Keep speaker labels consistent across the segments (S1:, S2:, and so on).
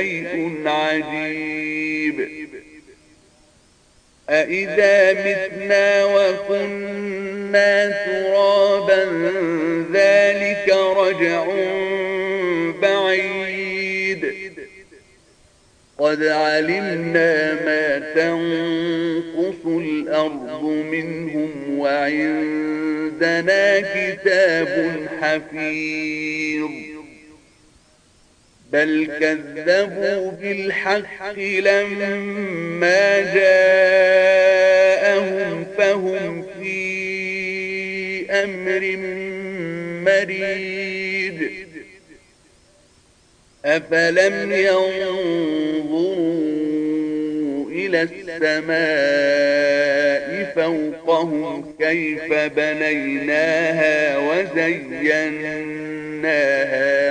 S1: شيء عجيب. أإذا متنا وكنا ترابا ذلك رجع بعيد. قد علمنا ما تنقص الأرض منهم وعندنا كتاب حفيظ. بل كذبوا بالحق لما جاءهم فهم في أمر مريد أفلم ينظروا إلى السماء فوقهم كيف بنيناها وزيناها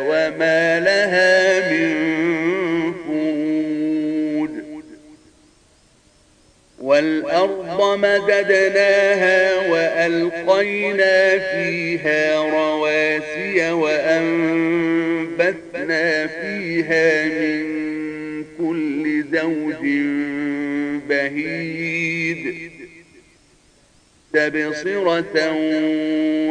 S1: وما لها من فروج والأرض مددناها وألقينا فيها رواسي وأنبتنا فيها من كل زوج بهيد تبصرة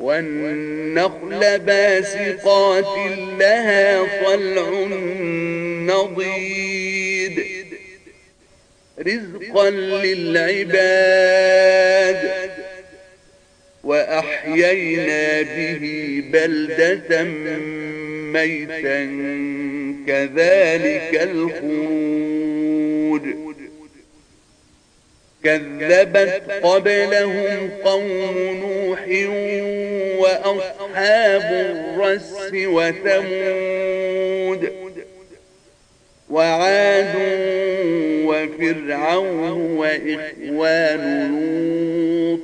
S1: والنخل باسقات لها طلع نضيد. رزقا للعباد. وأحيينا به بلدة ميتا كذلك الخروج. كذبت قبلهم قوم نوح وأصحاب الرس وثمود وعاد وفرعون وإخوان لوط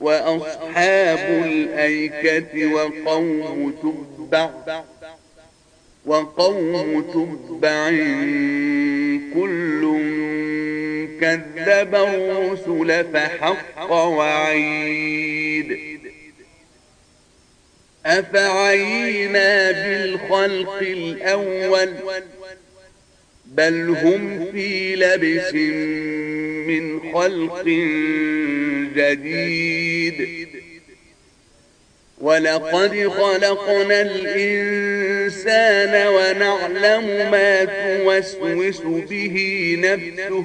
S1: وأصحاب الأيكة وقوم تبع وقوم تبع كل كذب الرسل فحق وعيد. أفعينا بالخلق الأول بل هم في لبس من خلق جديد. ولقد خلقنا الإنسان ونعلم ما توسوس به نفسه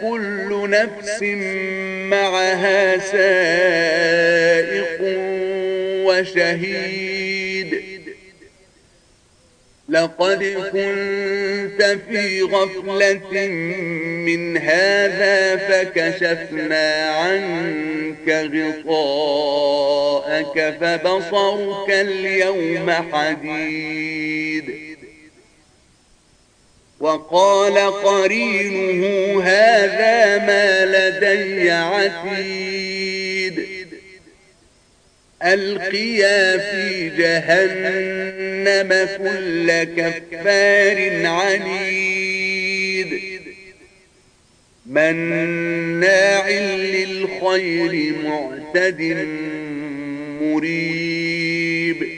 S1: كل نفس معها سائق وشهيد. لقد كنت في غفلة من هذا فكشفنا عنك غطاءك فبصرك اليوم حديد. وقال قرينه هذا ما لدي عتيد. ألقيا في جهنم كل كفار عنيد. مناع للخير معتد مريب.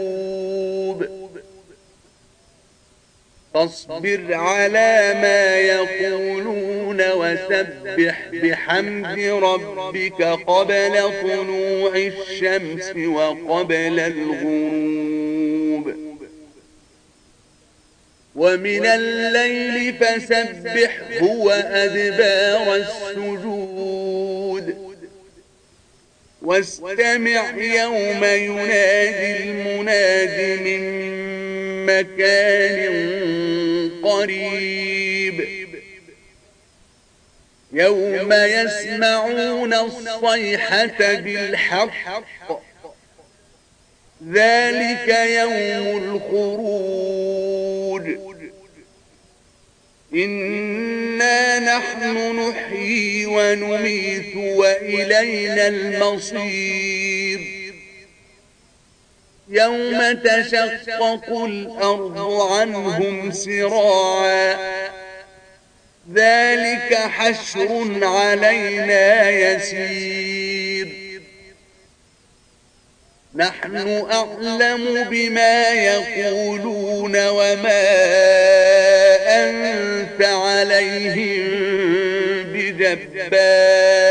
S1: فاصبر على ما يقولون وسبح بحمد ربك قبل طلوع الشمس وقبل الغروب. ومن الليل فسبحه وأدبار السجود. واستمع يوم ينادي المناد من مكان قريب. يوم يسمعون الصيحة بالحق. ذلك يوم الخروج. إنا نحن نحيي ونميت وإلينا المصير. يوم تشقق الأرض عنهم سراعا. ذلك حشر علينا يسير. نحن أعلم بما يقولون وما أنت عليهم بجبار.